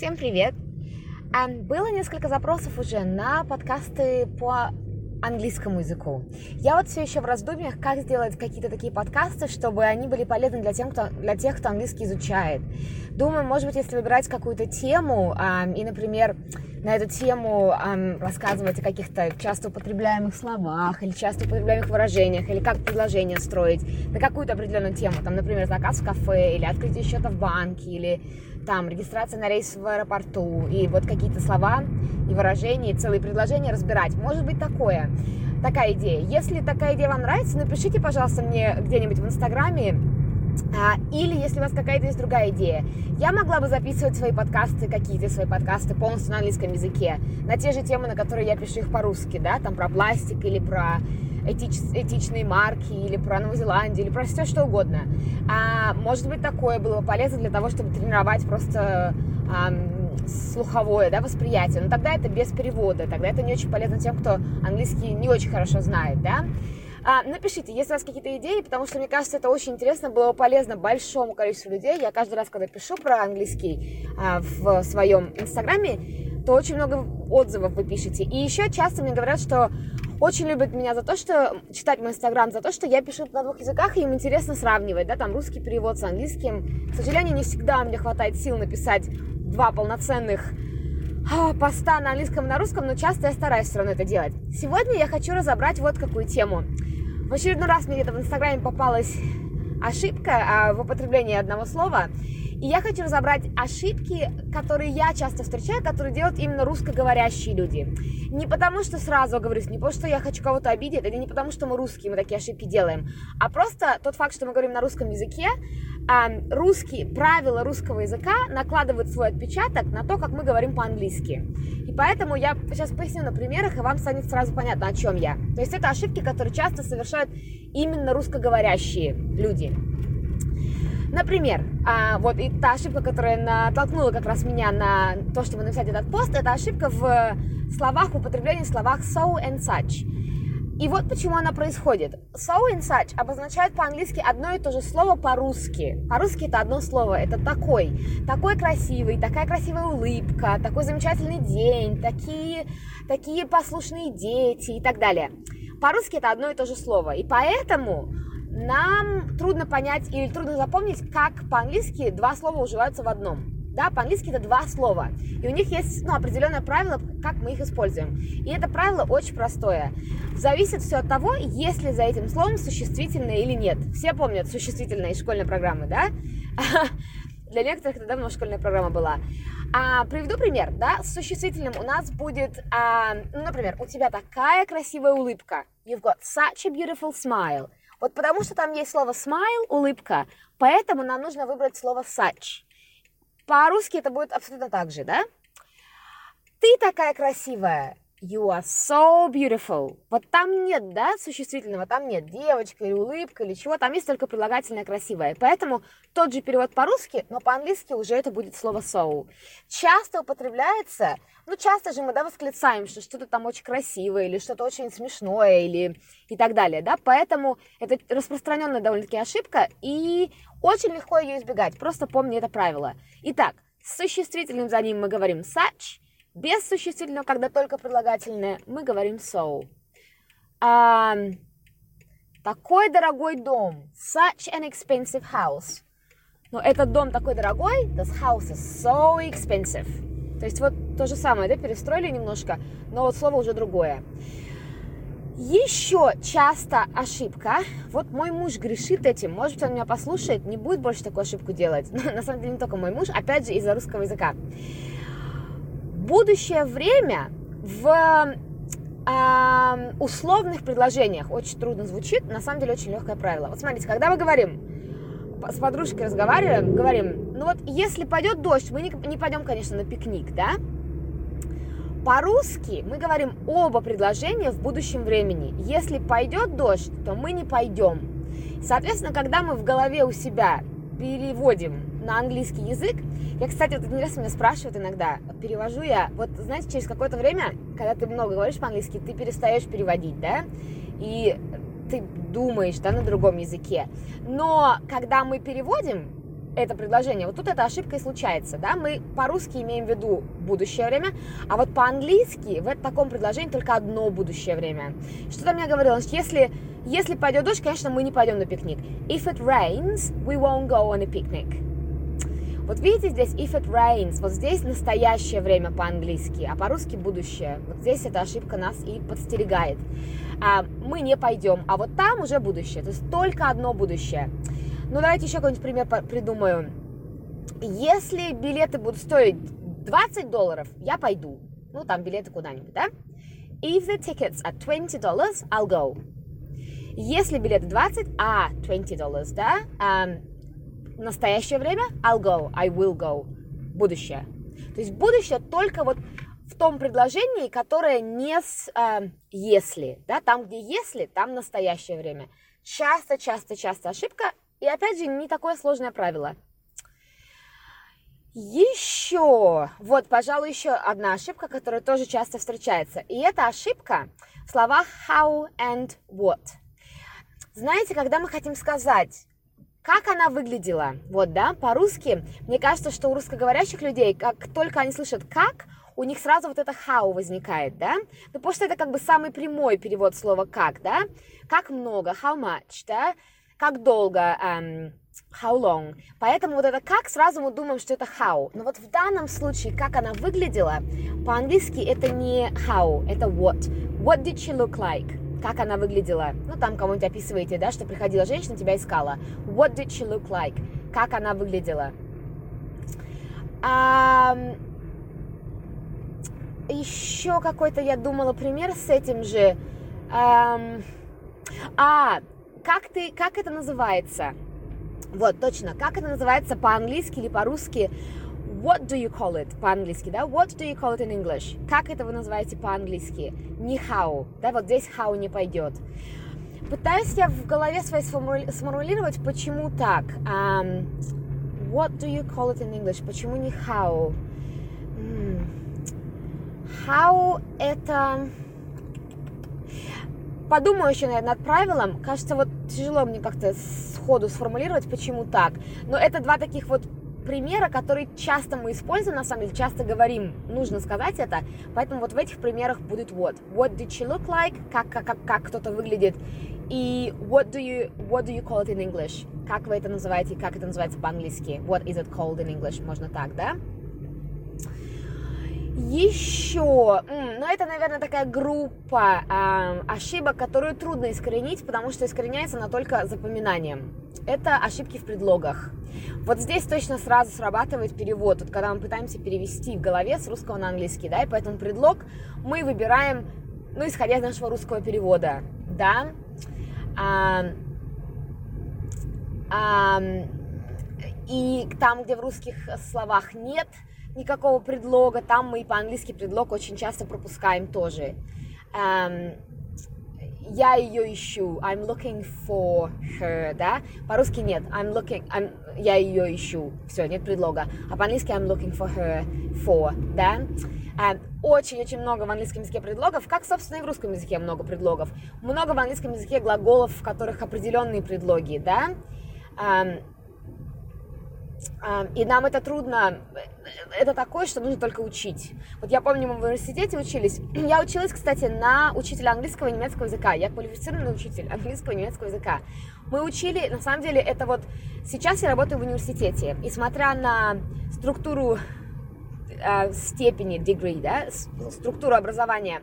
Всем привет! Было несколько запросов уже на подкасты по английскому языку. Я вот все еще в раздумьях, как сделать какие-то такие подкасты, чтобы они были полезны для, тем, кто, для тех, кто английский изучает. Думаю, может быть, если выбирать какую-то тему и, например, на эту тему э, рассказывать о каких-то часто употребляемых словах или часто употребляемых выражениях, или как предложение строить на какую-то определенную тему, там, например, заказ в кафе, или открытие счета в банке, или там регистрация на рейс в аэропорту, и вот какие-то слова и выражения, и целые предложения разбирать. Может быть такое, такая идея. Если такая идея вам нравится, напишите, пожалуйста, мне где-нибудь в Инстаграме, или если у вас какая-то есть другая идея, я могла бы записывать свои подкасты, какие-то свои подкасты полностью на английском языке, на те же темы, на которые я пишу их по-русски, да, там про пластик или про этич, этичные марки, или про Новую Зеландию, или про все что угодно. А, может быть, такое было бы полезно для того, чтобы тренировать просто а, слуховое да, восприятие. Но тогда это без перевода, тогда это не очень полезно тем, кто английский не очень хорошо знает, да. А, напишите, если у вас какие-то идеи, потому что, мне кажется, это очень интересно, было полезно большому количеству людей. Я каждый раз, когда пишу про английский а, в своем инстаграме, то очень много отзывов вы пишете. И еще часто мне говорят, что очень любят меня за то, что читать мой инстаграм, за то, что я пишу на двух языках, и им интересно сравнивать, да, там русский перевод с английским. К сожалению, не всегда мне хватает сил написать два полноценных а, поста на английском и на русском, но часто я стараюсь все равно это делать. Сегодня я хочу разобрать вот какую тему. В очередной раз мне где-то в инстаграме попалась ошибка а, в употреблении одного слова, и я хочу разобрать ошибки, которые я часто встречаю, которые делают именно русскоговорящие люди. Не потому, что сразу оговорюсь, не потому, что я хочу кого-то обидеть, или не потому, что мы русские, мы такие ошибки делаем, а просто тот факт, что мы говорим на русском языке, э, русские, правила русского языка накладывают свой отпечаток на то, как мы говорим по-английски. Поэтому я сейчас поясню на примерах, и вам станет сразу понятно, о чем я. То есть это ошибки, которые часто совершают именно русскоговорящие люди. Например, а, вот и та ошибка, которая натолкнула как раз меня на то, чтобы написать этот пост, это ошибка в словах, в употреблении словах so and such. И вот почему она происходит. So and such обозначает по-английски одно и то же слово по-русски. По-русски это одно слово, это такой. Такой красивый, такая красивая улыбка, такой замечательный день, такие, такие послушные дети и так далее. По-русски это одно и то же слово. И поэтому нам трудно понять или трудно запомнить, как по-английски два слова уживаются в одном. Да, по-английски это два слова. И у них есть ну, определенное правило, как мы их используем. И это правило очень простое. Зависит все от того, есть ли за этим словом существительное или нет. Все помнят существительное из школьной программы, да? Для некоторых это давно школьная программа была. А, приведу пример, да, с существительным у нас будет, а, ну, например, у тебя такая красивая улыбка. You've got such a beautiful smile. Вот потому что там есть слово smile, улыбка, поэтому нам нужно выбрать слово such. По-русски это будет абсолютно так же, да? Ты такая красивая. You are so beautiful. Вот там нет, да, существительного, там нет девочка или улыбка или чего, там есть только прилагательное красивое. Поэтому тот же перевод по-русски, но по-английски уже это будет слово so. Часто употребляется, ну часто же мы, да, восклицаем, что что-то там очень красивое или что-то очень смешное или и так далее, да, поэтому это распространенная довольно-таки ошибка и очень легко ее избегать, просто помни это правило. Итак, с существительным за ним мы говорим such, без существительного, когда только прилагательное, мы говорим so. А, такой дорогой дом. Such an expensive house. Но этот дом такой дорогой. This house is so expensive. То есть вот то же самое, да, перестроили немножко, но вот слово уже другое. Еще часто ошибка. Вот мой муж грешит этим. Может быть, он меня послушает, не будет больше такую ошибку делать. Но на самом деле не только мой муж, опять же, из-за русского языка будущее время в условных предложениях очень трудно звучит, на самом деле очень легкое правило. Вот смотрите, когда мы говорим, с подружкой разговариваем, говорим, ну вот если пойдет дождь, мы не, не пойдем, конечно, на пикник, да? По-русски мы говорим оба предложения в будущем времени. Если пойдет дождь, то мы не пойдем. Соответственно, когда мы в голове у себя переводим на английский язык. Я, кстати, вот интересно, меня спрашивают иногда, перевожу я, вот, знаете, через какое-то время, когда ты много говоришь по-английски, ты перестаешь переводить, да, и ты думаешь, да, на другом языке. Но когда мы переводим, это предложение. Вот тут эта ошибка и случается, да, мы по-русски имеем в виду будущее время, а вот по-английски в таком предложении только одно будущее время. Что там я говорила, что если, если пойдет дождь, конечно, мы не пойдем на пикник. If it rains, we won't go on a picnic. Вот видите здесь if it rains, вот здесь настоящее время по-английски, а по-русски будущее. Вот здесь эта ошибка нас и подстерегает. А, мы не пойдем, а вот там уже будущее, то есть только одно будущее. Ну, давайте еще какой-нибудь пример придумаю. Если билеты будут стоить 20 долларов, я пойду. Ну, там билеты куда-нибудь, да? If the tickets are 20 dollars, I'll go. Если билеты 20, а 20 dollars, да? Um, настоящее время, I'll go, I will go. Будущее. То есть будущее только вот в том предложении, которое не с э, если, да, там, где если, там настоящее время. Часто, часто, часто ошибка и опять же, не такое сложное правило. Еще, вот, пожалуй, еще одна ошибка, которая тоже часто встречается. И это ошибка в словах how and what. Знаете, когда мы хотим сказать, как она выглядела, вот, да, по-русски, мне кажется, что у русскоговорящих людей, как только они слышат «как», у них сразу вот это how возникает, да? Ну, потому что это как бы самый прямой перевод слова «как», да? Как много, how much, да? как долго, um, how long. Поэтому вот это как, сразу мы думаем, что это how. Но вот в данном случае, как она выглядела, по-английски это не how, это what. What did she look like? Как она выглядела? Ну, там кому-нибудь описываете, да, что приходила женщина, тебя искала. What did she look like? Как она выглядела? Um, еще какой-то, я думала, пример с этим же. Um, а, как ты, как это называется? Вот, точно, как это называется по-английски или по-русски? What do you call it по-английски, да? What do you call it in English? Как это вы называете по-английски? Не how, да, вот здесь how не пойдет. Пытаюсь я в голове своей сформулировать, почему так. Um, what do you call it in English? Почему не how? How это подумаю еще, наверное, над правилом. Кажется, вот тяжело мне как-то сходу сформулировать, почему так. Но это два таких вот примера, которые часто мы используем, на самом деле, часто говорим, нужно сказать это, поэтому вот в этих примерах будет вот. What did she look like? Как, как, как, как кто-то выглядит. И what do, you, what do you call it in English? Как вы это называете, как это называется по-английски? What is it called in English? Можно так, да? Еще, ну это, наверное, такая группа э, ошибок, которую трудно искоренить, потому что искореняется она только запоминанием. Это ошибки в предлогах. Вот здесь точно сразу срабатывает перевод, вот когда мы пытаемся перевести в голове с русского на английский, да, и поэтому предлог мы выбираем, ну, исходя из нашего русского перевода, да. А, а, и там, где в русских словах нет – никакого предлога, там мы по-английски предлог очень часто пропускаем тоже. Um, я ее ищу, I'm looking for her, да? По-русски нет, I'm looking, I'm, я ее ищу, все, нет предлога. А по-английски I'm looking for her, for, да? Очень-очень um, много в английском языке предлогов, как, собственно, и в русском языке много предлогов. Много в английском языке глаголов, в которых определенные предлоги, да? И нам это трудно, это такое, что нужно только учить. Вот я помню, мы в университете учились. Я училась, кстати, на учителя английского и немецкого языка. Я квалифицированный учитель английского и немецкого языка. Мы учили, на самом деле, это вот... Сейчас я работаю в университете, и смотря на структуру э, степени, degree, да, структуру образования,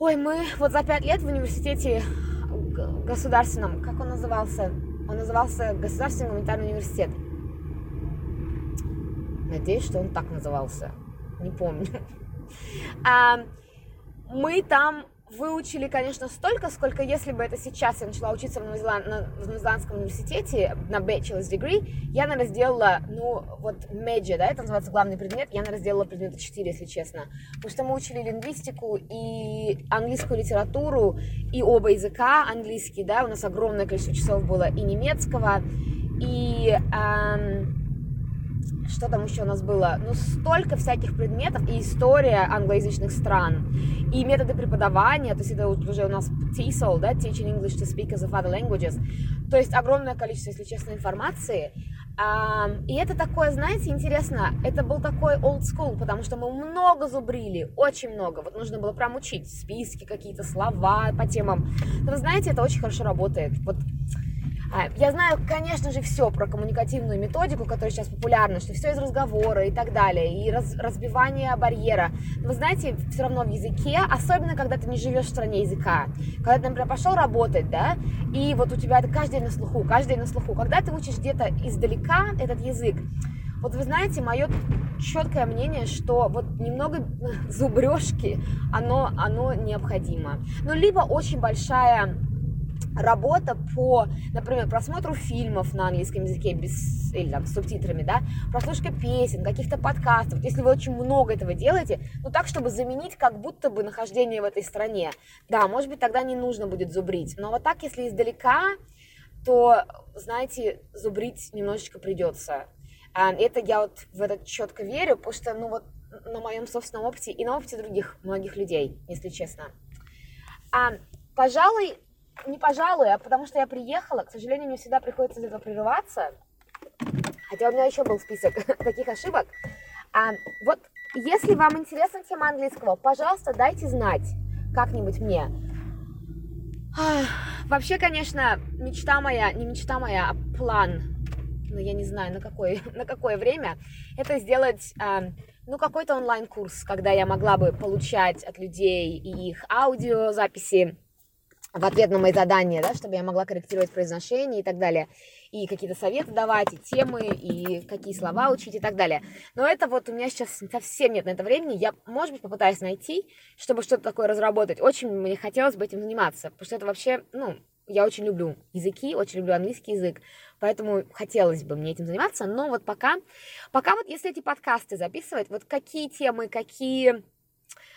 ой, мы вот за пять лет в университете государственном, как он назывался, он назывался Государственный гуманитарный университет. Надеюсь, что он так назывался. Не помню. А, мы там выучили, конечно, столько, сколько если бы это сейчас я начала учиться в, Новозеланд, в Новозеландском университете на bachelor's degree, я, наверное, сделала, ну, вот major, да, это называется главный предмет, я, наверное, сделала предмета 4, если честно. Потому что мы учили лингвистику и английскую литературу, и оба языка английский, да, у нас огромное количество часов было и немецкого, и... Эм, что там еще у нас было? Ну, столько всяких предметов, и история англоязычных стран, и методы преподавания, то есть это уже у нас TESOL, да, Teaching English to Speakers of Other Languages, то есть огромное количество, если честно, информации. И это такое, знаете, интересно, это был такой old school, потому что мы много зубрили, очень много. Вот нужно было прям учить списки, какие-то слова по темам. Но вы знаете, это очень хорошо работает. Вот я знаю, конечно же, все про коммуникативную методику, которая сейчас популярна, что все из разговора и так далее, и раз, разбивание барьера. Но вы знаете, все равно в языке, особенно когда ты не живешь в стране языка, когда ты, например, пошел работать, да, и вот у тебя это каждый на слуху, каждый на слуху. Когда ты учишь где-то издалека этот язык, вот вы знаете, мое четкое мнение, что вот немного зубрежки, оно, оно необходимо. Ну, либо очень большая работа по, например, просмотру фильмов на английском языке без, или там с субтитрами, да, прослушка песен, каких-то подкастов, если вы очень много этого делаете, ну так, чтобы заменить как будто бы нахождение в этой стране, да, может быть, тогда не нужно будет зубрить, но вот так, если издалека, то, знаете, зубрить немножечко придется. А, это я вот в это четко верю, потому что, ну вот, на моем собственном опыте и на опыте других многих людей, если честно. А, пожалуй, не пожалуй, а потому что я приехала. К сожалению, мне всегда приходится из-за этого прерываться. Хотя у меня еще был список таких ошибок. А, вот, если вам интересна тема английского, пожалуйста, дайте знать как-нибудь мне. Вообще, конечно, мечта моя, не мечта моя, а план, ну, я не знаю, на какое, на какое время, это сделать, а, ну, какой-то онлайн-курс, когда я могла бы получать от людей и их аудиозаписи, в ответ на мои задания, да, чтобы я могла корректировать произношение и так далее, и какие-то советы давать, и темы, и какие слова учить и так далее. Но это вот у меня сейчас совсем нет на это времени. Я, может быть, попытаюсь найти, чтобы что-то такое разработать. Очень мне хотелось бы этим заниматься, потому что это вообще, ну, я очень люблю языки, очень люблю английский язык, поэтому хотелось бы мне этим заниматься, но вот пока, пока вот если эти подкасты записывать, вот какие темы, какие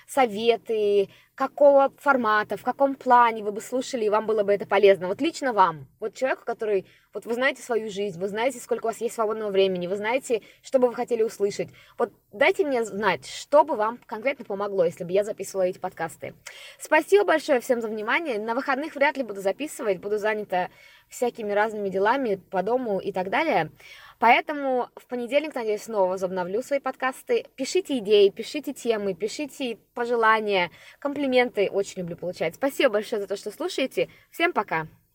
советы, какого формата, в каком плане вы бы слушали, и вам было бы это полезно. Вот лично вам, вот человеку, который, вот вы знаете свою жизнь, вы знаете, сколько у вас есть свободного времени, вы знаете, что бы вы хотели услышать. Вот дайте мне знать, что бы вам конкретно помогло, если бы я записывала эти подкасты. Спасибо большое всем за внимание. На выходных вряд ли буду записывать, буду занята всякими разными делами по дому и так далее. Поэтому в понедельник, надеюсь, снова возобновлю свои подкасты. Пишите идеи, пишите темы, пишите пожелания, комплименты. Очень люблю получать. Спасибо большое за то, что слушаете. Всем пока!